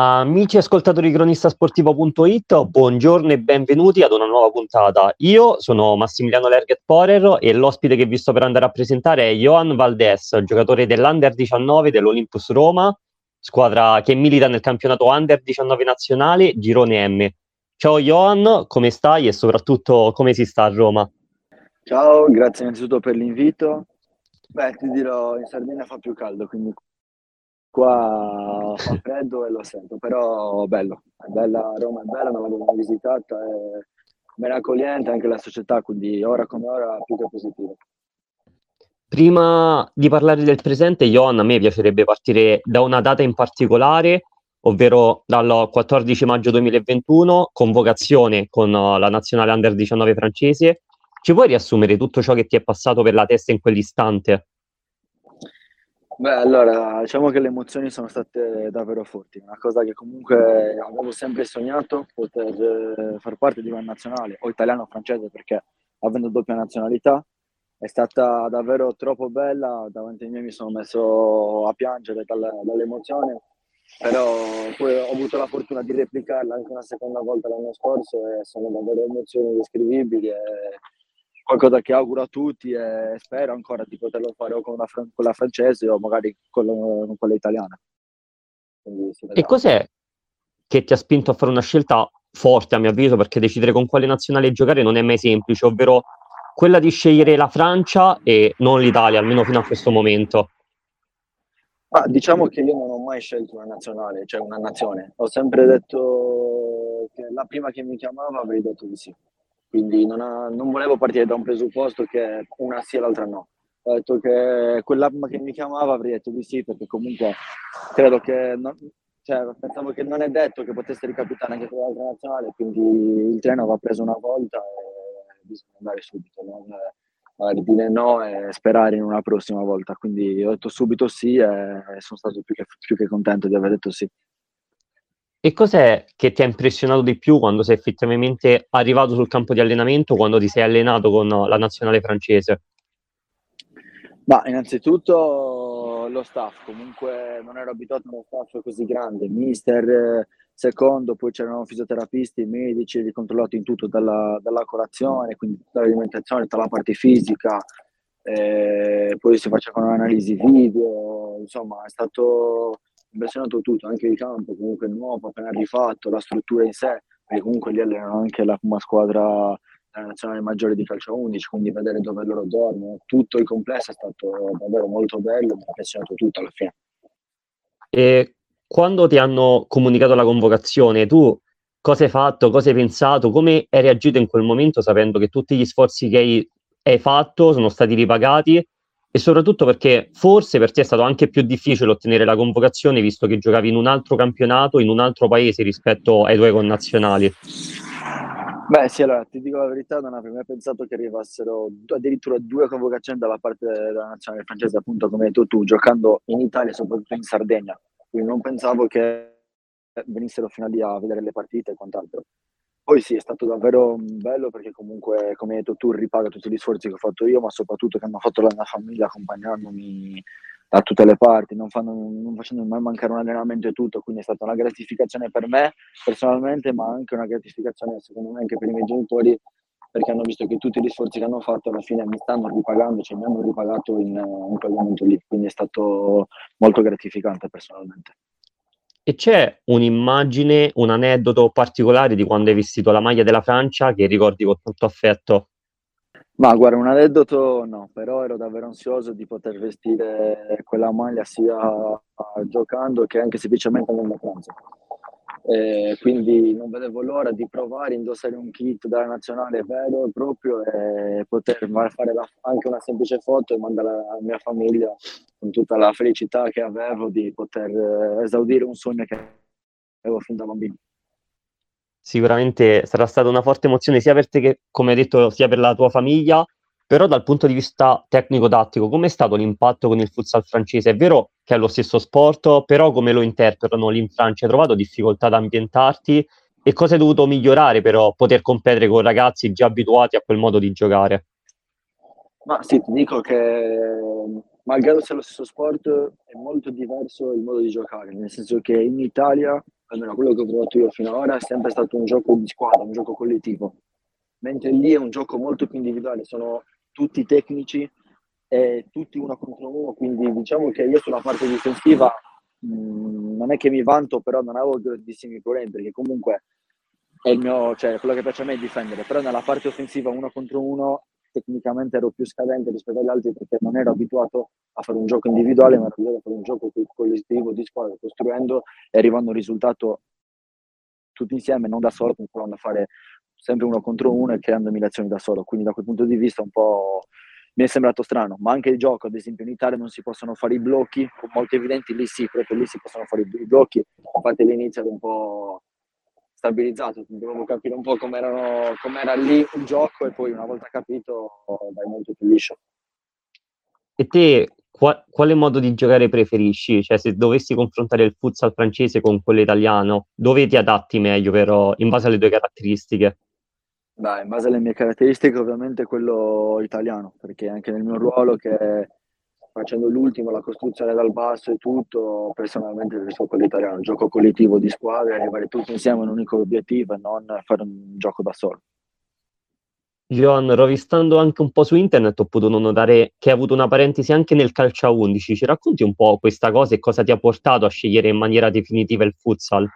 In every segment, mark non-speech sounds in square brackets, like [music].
Amici ascoltatori di cronistasportivo.it, buongiorno e benvenuti ad una nuova puntata. Io sono Massimiliano Lerget Porer e l'ospite che vi sto per andare a presentare è Johan Valdes, giocatore dell'Under 19 dell'Olympus Roma, squadra che milita nel campionato Under 19 nazionale Girone M. Ciao Johan, come stai e soprattutto come si sta a Roma? Ciao, grazie innanzitutto per l'invito. Beh, ti dirò, in Sardegna fa più caldo, quindi Qua fa freddo e lo sento, però bello, è bella, Roma è bella, non mai visitata, è ben accogliente anche la società, quindi ora come ora più che positivo. Prima di parlare del presente, Johan, a me piacerebbe partire da una data in particolare, ovvero dal 14 maggio 2021, convocazione con la nazionale under 19 francese. Ci puoi riassumere tutto ciò che ti è passato per la testa in quell'istante? Beh, allora, diciamo che le emozioni sono state davvero forti, una cosa che comunque avevo sempre sognato, poter far parte di una nazionale, o italiano o francese, perché avendo doppia nazionalità, è stata davvero troppo bella, davanti a me mi sono messo a piangere dalla, dall'emozione, però poi ho avuto la fortuna di replicarla anche una seconda volta l'anno scorso e sono davvero emozioni indescrivibili e qualcosa che auguro a tutti e spero ancora di poterlo fare o con la, con la francese o magari con, con quella italiana. E cos'è che ti ha spinto a fare una scelta forte, a mio avviso, perché decidere con quale nazionale giocare non è mai semplice, ovvero quella di scegliere la Francia e non l'Italia, almeno fino a questo momento? Ah, diciamo che io non ho mai scelto una nazionale, cioè una nazione. Ho sempre detto che la prima che mi chiamava avrei detto di sì. Quindi non, ha, non, volevo partire da un presupposto che una sì e l'altra no. Ho detto che quell'app che mi chiamava avrei detto di sì, perché comunque credo che non, cioè, pensavo che non è detto che potesse ricapitare anche con l'altra nazionale, quindi il treno va preso una volta e bisogna andare subito, non dire no e sperare in una prossima volta. Quindi ho detto subito sì e sono stato più che, più che contento di aver detto sì. E cos'è che ti ha impressionato di più quando sei effettivamente arrivato sul campo di allenamento, quando ti sei allenato con la nazionale francese? Ma innanzitutto lo staff, comunque non ero abituato a uno staff così grande, mister, secondo, poi c'erano fisioterapisti, medici, li controllati in tutto dalla, dalla colazione, quindi dall'alimentazione, dalla parte fisica, poi si facevano analisi video, insomma è stato impressionato tutto, anche il campo comunque nuovo, appena rifatto, la struttura in sé, perché comunque lì allenano anche la prima squadra della nazionale maggiore di calcio 11, quindi vedere dove loro dormono, tutto il complesso è stato davvero molto bello, mi ha impressionato tutto alla fine. E quando ti hanno comunicato la convocazione, tu cosa hai fatto, cosa hai pensato, come hai reagito in quel momento sapendo che tutti gli sforzi che hai, hai fatto sono stati ripagati e soprattutto perché forse per te è stato anche più difficile ottenere la convocazione visto che giocavi in un altro campionato, in un altro paese rispetto ai tuoi connazionali. Beh sì, allora ti dico la verità, non avrei mai pensato che arrivassero addirittura due convocazioni dalla parte della nazionale francese, appunto come hai detto tu, giocando in Italia soprattutto in Sardegna. Quindi non pensavo che venissero fino a lì a vedere le partite e quant'altro. Poi sì, è stato davvero bello perché comunque, come hai detto tu, ripaga tutti gli sforzi che ho fatto io, ma soprattutto che hanno fatto la mia famiglia accompagnandomi da tutte le parti, non, fanno, non facendo mai mancare un allenamento e tutto, quindi è stata una gratificazione per me personalmente, ma anche una gratificazione secondo me anche per i miei genitori, perché hanno visto che tutti gli sforzi che hanno fatto alla fine mi stanno ripagando, cioè mi hanno ripagato in, in quel momento lì, quindi è stato molto gratificante personalmente. E c'è un'immagine, un aneddoto particolare di quando hai vestito la maglia della Francia che ricordi con tanto affetto? Ma guarda, un aneddoto no, però ero davvero ansioso di poter vestire quella maglia sia giocando che anche semplicemente andando a pranzo. E quindi non vedevo l'ora di provare a indossare un kit della nazionale vero e proprio e poter fare la, anche una semplice foto e mandare alla mia famiglia con tutta la felicità che avevo di poter eh, esaudire un sogno che avevo fin da bambino. Sicuramente sarà stata una forte emozione sia per te che, come hai detto, sia per la tua famiglia, però dal punto di vista tecnico-tattico, com'è stato l'impatto con il futsal francese? È vero che è lo stesso sport, però come lo interpretano lì in Francia? Hai trovato difficoltà ad ambientarti? E cosa hai dovuto migliorare per poter competere con ragazzi già abituati a quel modo di giocare? Ma sì, ti dico che malgrado sia lo stesso sport, è molto diverso il modo di giocare, nel senso che in Italia almeno quello che ho trovato io fino ad ora, è sempre stato un gioco di squadra, un gioco collettivo. Mentre lì è un gioco molto più individuale, sono tutti tecnici e tutti uno contro uno, quindi diciamo che io sulla parte difensiva mh, mm, non è che mi vanto, però non avevo grandissimi problemi, perché comunque è il mio, cioè quello che piace a me è difendere, però nella parte offensiva uno contro uno tecnicamente ero più scadente rispetto agli altri perché non ero abituato a fare un gioco individuale, ma ero abituato a fare un gioco collettivo di squadra, costruendo e arrivando a un risultato tutti insieme, non da solo, provando a fare sempre uno contro uno e creando mille azioni da solo. Quindi da quel punto di vista un po' mi è sembrato strano, ma anche il gioco, ad esempio in Italia non si possono fare i blocchi, molto evidenti, lì sì, proprio lì si possono fare i blocchi, infatti all'inizio era un po' stabilizzato, dovevo capire un po' com'era lì il gioco e poi una volta capito vai molto più liscio. E te qual, quale modo di giocare preferisci? Cioè se dovessi confrontare il futsal francese con quello italiano, dove ti adatti meglio però in base alle tue caratteristiche? Beh, in base alle mie caratteristiche ovviamente quello italiano, perché anche nel mio ruolo che facendo l'ultimo, la costruzione dal basso e tutto, personalmente preferisco quello italiano, gioco collettivo di squadra, arrivare tutti insieme a un unico obiettivo e non fare un gioco da solo. Johan, rovistando anche un po' su internet, ho potuto notare che hai avuto una parentesi anche nel calcio a 11. Ci racconti un po' questa cosa e cosa ti ha portato a scegliere in maniera definitiva il futsal?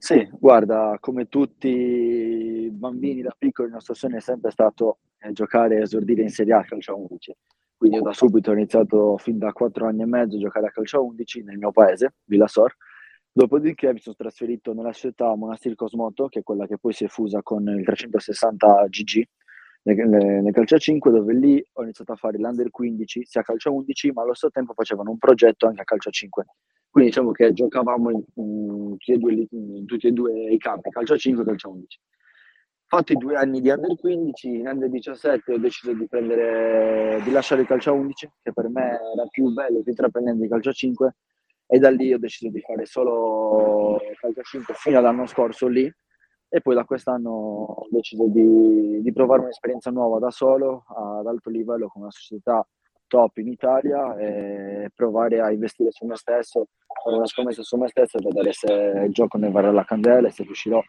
Sì, guarda, come tutti bambini da piccoli, il nostro sogno è sempre stato eh, giocare e esordire in Serie A calcio a 11. Quindi da subito ho iniziato fin da 4 anni e mezzo a giocare a calcio a 11 nel mio paese, Villasor. Dopodiché mi sono trasferito nella città Monastir Cosmoto, che è quella che poi si è fusa con il 360 GG nel, nel calcio a 5, dove lì ho iniziato a fare l'Under 15 sia a calcio a 11, ma allo stesso tempo facevano un progetto anche a calcio a 5. Quindi diciamo che giocavamo in, in, due, in tutti, e due, i campi, calcio a 5 e calcio a 11 fatto i due anni di under 15, in under 17 ho deciso di, prendere, di lasciare il calcio a 11, che per me era più bello che intraprendendo il calcio a 5, e da lì ho deciso di fare solo calcio a 5 fino all'anno scorso lì, e poi da quest'anno ho deciso di, di provare un'esperienza nuova da solo, ad alto livello, con una società top in Italia e provare a investire su me stesso, fare una scommessa su me stesso e vedere se il gioco ne varrà la candela e se riuscirò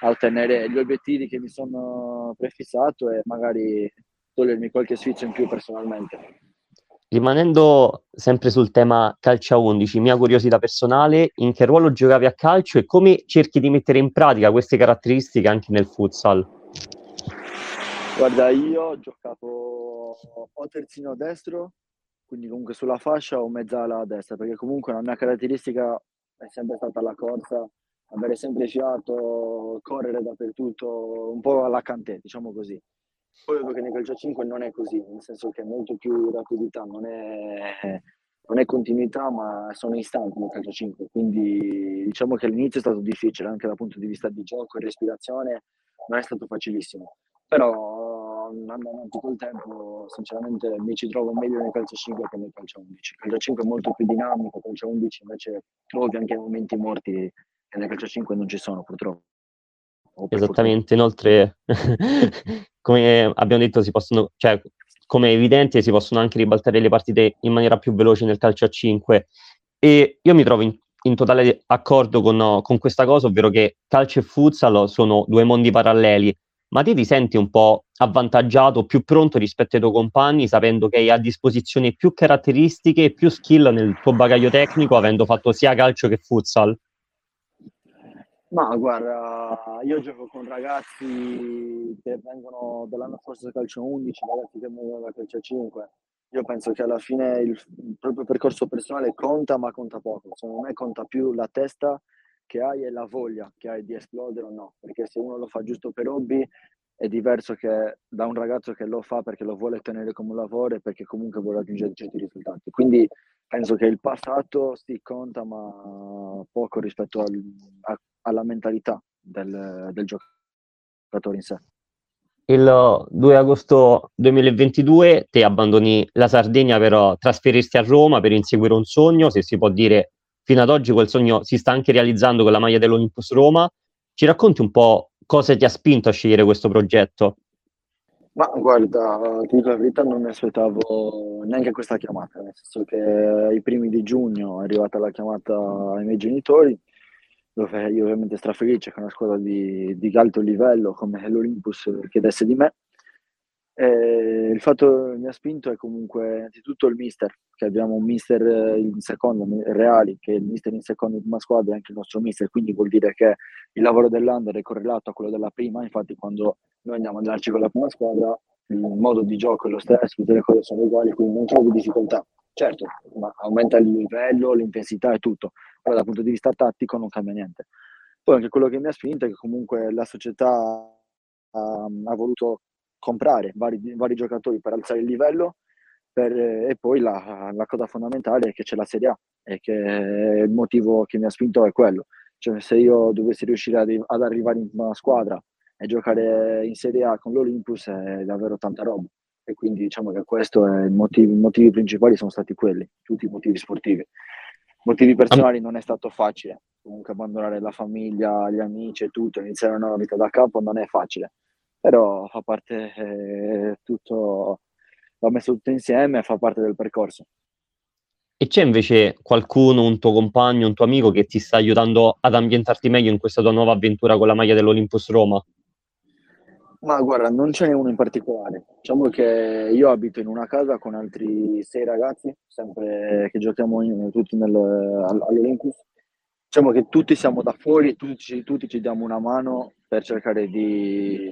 a ottenere gli obiettivi che mi sono prefissato e magari togliermi qualche sfizio in più personalmente. Rimanendo sempre sul tema calcio a 11, mia curiosità personale, in che ruolo giocavi a calcio e come cerchi di mettere in pratica queste caratteristiche anche nel futsal? Guarda, io ho giocato o terzino destro, quindi comunque sulla fascia o mezzala a destra, perché comunque la mia caratteristica è sempre stata la corsa avere sempre fiato, correre dappertutto, un po' alla Cantè, diciamo così. Poi vedo che nel calcio 5 non è così, nel senso che è molto più rapidità, non è, non è continuità, ma sono istanti nel calcio 5. Quindi diciamo che all'inizio è stato difficile, anche dal punto di vista di gioco e respirazione, non è stato facilissimo. Però andando avanti col tempo, sinceramente mi ci trovo meglio nel calcio 5 che nel calcio 11. Il calcio 5 è molto più dinamico, il calcio 11 invece trovi anche momenti morti e nel calcio 5 non ci sono purtroppo. Esattamente, inoltre, [laughs] come abbiamo detto, si possono, cioè, come è evidente, si possono anche ribaltare le partite in maniera più veloce nel calcio a 5. E io mi trovo in, in totale accordo con, con, questa cosa, ovvero che calcio e futsal sono due mondi paralleli. Ma te ti senti un po' avvantaggiato, più pronto rispetto ai tuoi compagni, sapendo che hai a disposizione più caratteristiche e più skill nel tuo bagaglio tecnico, avendo fatto sia calcio che futsal? Ma guarda, io gioco con ragazzi che vengono dall'anno scorso del calcio 11, ragazzi che vengono dal calcio 5. Io penso che alla fine il proprio percorso personale conta, ma conta poco. Secondo me conta più la testa che hai e la voglia che hai di esplodere o no. Perché se uno lo fa giusto per hobby è diverso che da un ragazzo che lo fa perché lo vuole tenere come un lavoro e perché comunque vuole raggiungere certi risultati. Quindi penso che il passato sì conta, ma poco rispetto al, a alla mentalità del, del giocatore in sé. Il 2 agosto 2022 te abbandoni la Sardegna per trasferirti a Roma per inseguire un sogno, se si può dire fino ad oggi quel sogno si sta anche realizzando con la maglia dell'Olympus Roma. Ci racconti un po' cosa ti ha spinto a scegliere questo progetto? Ma guarda, ti dico la verità, non mi aspettavo neanche questa chiamata, nel senso che ai primi di giugno è arrivata la chiamata ai miei genitori dove io ovviamente strafelice che una squadra di, di alto livello come l'Olympus chiedesse di me. E il fatto che mi ha spinto è comunque innanzitutto il mister, che abbiamo un mister in secondo, Reali, che è il mister in secondo di una squadra e anche il nostro mister, quindi vuol dire che il lavoro dell'under è correlato a quello della prima, infatti quando noi andiamo ad allenarci con la prima squadra il modo di gioco è lo stesso, tutte le cose sono uguali, quindi non trovo difficoltà. Certo, ma aumenta il livello, l'intensità e tutto, però dal punto di vista tattico non cambia niente. Poi anche quello che mi ha spinto è che comunque la società ha, ha voluto comprare vari, vari, giocatori per alzare il livello per, e poi la, la, cosa fondamentale è che c'è la Serie A e che il motivo che mi ha spinto è quello. Cioè se io dovessi riuscire ad, ad arrivare in una squadra e giocare in Serie A con l'Olympus è davvero tanta roba. E quindi diciamo che questo è il motivo, i motivi principali sono stati quelli, tutti i motivi sportivi. Motivi personali non è stato facile, comunque abbandonare la famiglia, gli amici e tutto, iniziare una nuova vita da capo non è facile, però fa parte eh, tutto, va messo tutto insieme e fa parte del percorso. E c'è invece qualcuno, un tuo compagno, un tuo amico che ti sta aiutando ad ambientarti meglio in questa tua nuova avventura con la maglia dell'Olympus Roma? Ma guarda, non ce n'è uno in particolare. Diciamo che io abito in una casa con altri sei ragazzi, sempre che giochiamo in, tutti nel, all'Olympus. Diciamo che tutti siamo da fuori e tutti, tutti, ci diamo una mano per cercare di,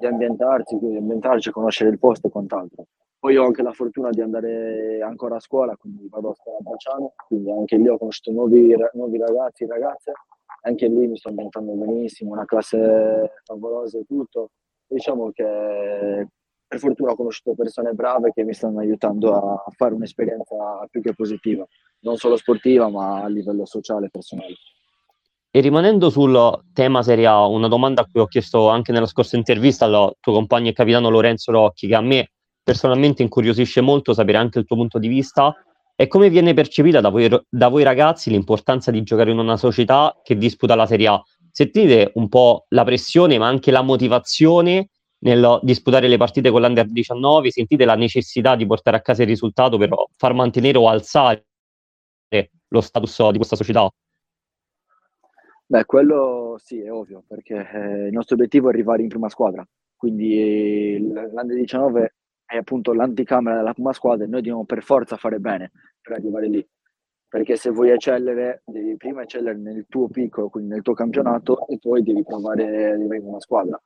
di ambientarci, di ambientarci, conoscere il posto e quant'altro. Poi ho anche la fortuna di andare ancora a scuola, quindi vado a scuola a Bracciano, quindi anche lì ho conosciuto nuovi, nuovi ragazzi e ragazze, anche lì mi sto ambientando benissimo, una classe favolosa e tutto diciamo che per fortuna ho conosciuto persone brave che mi stanno aiutando a fare un'esperienza più che positiva, non solo sportiva ma a livello sociale e personale. E rimanendo sul tema Serie A, una domanda a cui ho chiesto anche nella scorsa intervista al tuo compagno e capitano Lorenzo Rocchi, che a me personalmente incuriosisce molto sapere anche il tuo punto di vista, è come viene percepita da voi, da voi ragazzi l'importanza di giocare in una società che disputa la Serie A? sentite un po' la pressione, ma anche la motivazione nel disputare le partite con l'Under 19, sentite la necessità di portare a casa il risultato per far mantenere o alzare lo status di questa società? Beh, quello sì, è ovvio, perché eh, il nostro obiettivo è arrivare in prima squadra, quindi l'Under 19 è appunto l'anticamera della prima squadra e noi dobbiamo per forza fare bene per arrivare lì. Perché se vuoi eccellere devi prima eccellere nel tuo piccolo, quindi nel tuo campionato e poi devi provare ad arrivare in una squadra.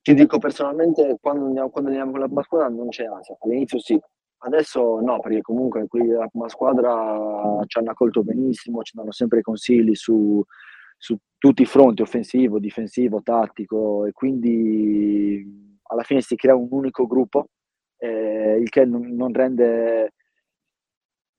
Ti dico personalmente, quando andiamo, quando andiamo con la prima squadra non c'è ansia, all'inizio sì, adesso no, perché comunque qui la prima squadra ci hanno accolto benissimo, ci danno sempre consigli su, su tutti i fronti, offensivo, difensivo, tattico, e quindi alla fine si crea un unico gruppo, eh, il che non, non rende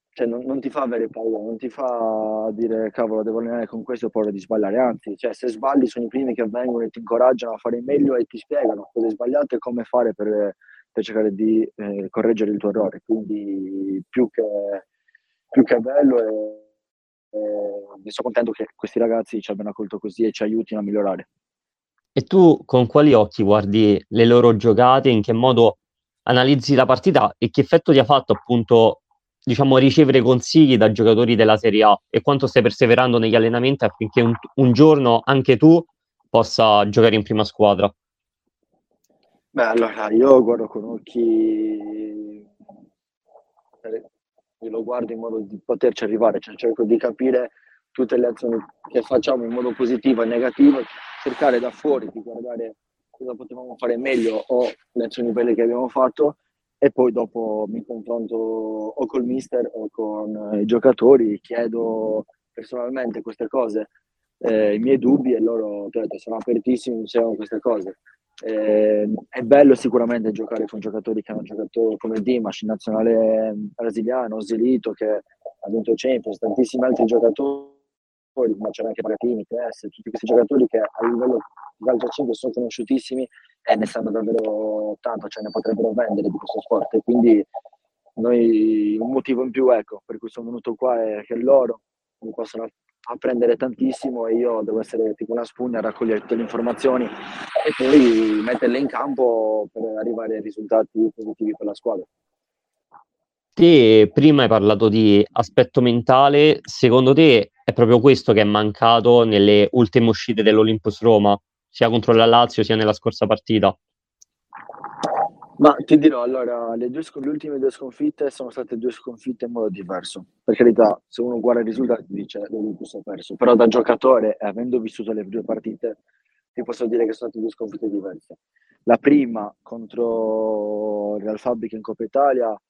cioè, non, non, ti fa avere paura, non ti fa dire cavolo devo allenare con questo ho paura di sbagliare, anzi, cioè, se sbagli sono i primi che vengono e ti incoraggiano a fare meglio e ti spiegano cosa hai sbagliato e come fare per, per cercare di eh, correggere il tuo errore. Quindi più che, più che bello e, e mi sono contento che questi ragazzi ci abbiano accolto così e ci aiutino a migliorare. E tu con quali occhi guardi le loro giocate, in che modo analizzi la partita e che effetto ti ha fatto appunto diciamo, ricevere consigli da giocatori della Serie A e quanto stai perseverando negli allenamenti affinché un, un giorno anche tu possa giocare in prima squadra? Beh, allora io guardo con occhi, io lo guardo in modo di poterci arrivare, cioè cerco di capire tutte le azioni che facciamo in modo positivo e negativo, cercare da fuori di guardare cosa potevamo fare meglio o le azioni belle che abbiamo fatto e poi dopo mi confronto o col mister o con i giocatori, chiedo personalmente queste cose, eh, i miei dubbi e loro detto, sono apertissimi, dicevano queste cose. Eh, è bello sicuramente giocare con giocatori che hanno giocato come Dimash, in nazionale brasiliano, Zelito che ha vinto Champions, tantissimi altri giocatori, ma c'era anche Magatini, Tess, tutti questi giocatori che a livello di calcio 5 sono conosciutissimi e ne sanno davvero tanto, cioè ne potrebbero vendere di questo sport. E quindi noi un motivo in più ecco, per cui sono venuto qua è che loro mi possono apprendere tantissimo e io devo essere tipo una spugna a raccogliere tutte le informazioni e poi metterle in campo per arrivare ai risultati positivi per la squadra. Te prima hai parlato di aspetto mentale, secondo te è proprio questo che è mancato nelle ultime uscite dell'Olympus Roma, sia contro la Lazio sia nella scorsa partita. Ma ti dirò, allora, le, due, le ultime due sconfitte sono state due sconfitte in modo diverso. Per carità, se uno guarda i risultati dice l'Olympus ha perso, però da giocatore, avendo vissuto le due partite, ti posso dire che sono state due sconfitte diverse. La prima contro Real Fabric in Coppa Italia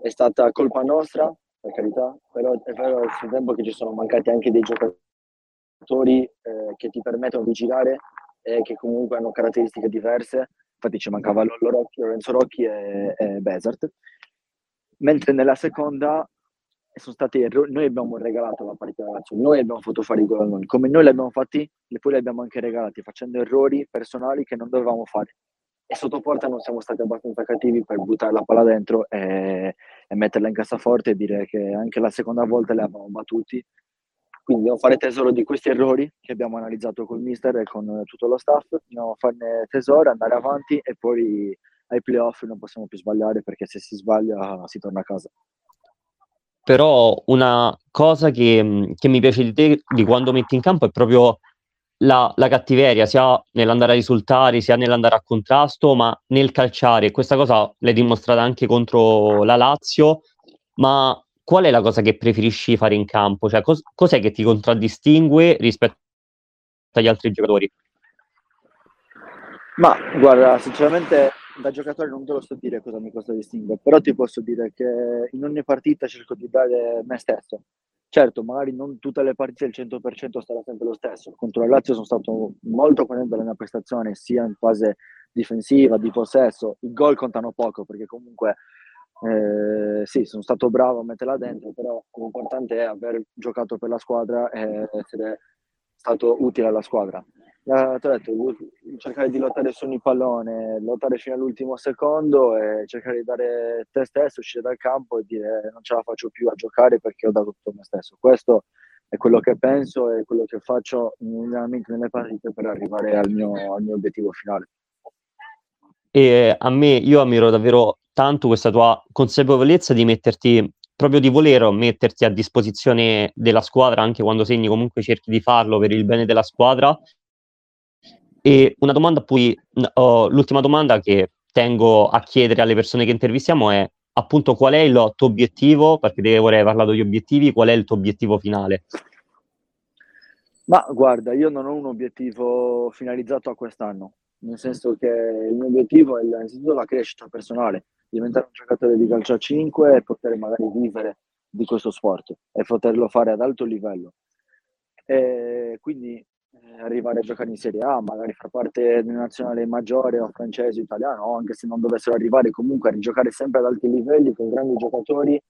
è stata colpa nostra, per carità, però è vero al tempo che ci sono mancati anche dei giocatori eh, che ti permettono di girare e che comunque hanno caratteristiche diverse. Infatti ci mancava Lollo Rocchi, Lorenzo Rocchi e, e Besart. Mentre nella seconda sono stati errori. Noi abbiamo regalato la partita Lazio, noi abbiamo fatto fare i gol a noi. Come noi li abbiamo fatti, poi li abbiamo anche regalati, facendo errori personali che non dovevamo fare. E sotto porta non siamo stati abbastanza cattivi per buttare la palla dentro e, e metterla in cassaforte e dire che anche la seconda volta li abbiamo battuti. Quindi dobbiamo fare tesoro di questi errori che abbiamo analizzato col mister e con tutto lo staff, dobbiamo farne tesoro, andare avanti e poi ai playoff non possiamo più sbagliare perché se si sbaglia si torna a casa. Però una cosa che, che mi piace di te, di quando metti in campo, è proprio la, la, cattiveria, sia nell'andare a risultare, sia nell'andare a contrasto, ma nel calciare. Questa cosa l'hai dimostrata anche contro la Lazio, ma qual è la cosa che preferisci fare in campo? Cioè, cos- cos'è che ti contraddistingue rispetto agli altri giocatori? Ma guarda, sinceramente da giocatore non te lo so dire cosa mi costa distinguere, però ti posso dire che in ogni partita cerco di dare me stesso. Certo, magari non tutte le partite il 100% sarà sempre lo stesso. Contro la Lazio sono stato molto contento della mia prestazione, sia in fase difensiva, di possesso. I gol contano poco perché comunque eh, sì, sono stato bravo a metterla dentro, però l'importante è aver giocato per la squadra e essere stato utile alla squadra eh, ti ho detto, cercare di lottare su ogni pallone, lottare fino all'ultimo secondo e cercare di dare te stesso, uscire dal campo e dire non ce la faccio più a giocare perché ho dato tutto me stesso. Questo è quello che penso e quello che faccio veramente nelle partite per arrivare al mio, al mio obiettivo finale. E a me, io ammiro davvero tanto questa tua consapevolezza di metterti proprio di voler metterti a disposizione della squadra anche quando segni comunque cerchi di farlo per il bene della squadra. E una domanda cui, uh, l'ultima domanda che tengo a chiedere alle persone che intervistiamo è appunto qual è il tuo obiettivo, perché te vorrei parlare di obiettivi, qual è il tuo obiettivo finale? Ma guarda, io non ho un obiettivo finalizzato a quest'anno, nel senso che il mio obiettivo è innanzitutto la crescita personale, diventare un giocatore di calcio a 5 e poter magari vivere di questo sport e poterlo fare ad alto livello. E quindi eh, arrivare a giocare in Serie A, magari far parte di nazionale maggiore o francese o italiano, anche se non dovessero arrivare comunque a rigiocare sempre ad alti livelli con grandi giocatori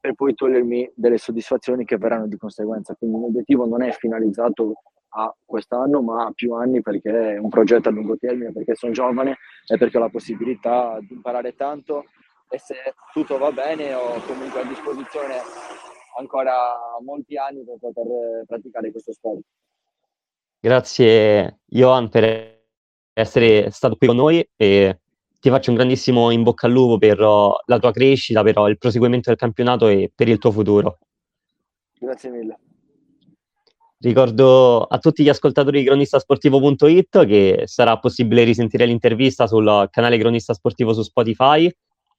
per poi togliermi delle soddisfazioni che verranno di conseguenza. Quindi l'obiettivo non è finalizzato a quest'anno, ma a più anni perché è un progetto a lungo termine, perché sono giovane e perché ho la possibilità di imparare tanto e se tutto va bene ho comunque a disposizione ancora molti anni per poter praticare questo sport. Grazie Johan per essere stato qui con noi e ti faccio un grandissimo in bocca al lupo per la tua crescita, per il proseguimento del campionato e per il tuo futuro. Grazie mille. Ricordo a tutti gli ascoltatori di cronistasportivo.it che sarà possibile risentire l'intervista sul canale Cronista Sportivo su Spotify.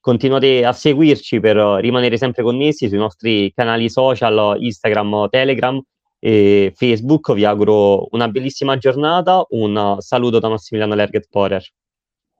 Continuate a seguirci per rimanere sempre connessi sui nostri canali social, Instagram, Telegram e Facebook. Vi auguro una bellissima giornata. Un saluto da Massimiliano Lerget Porer.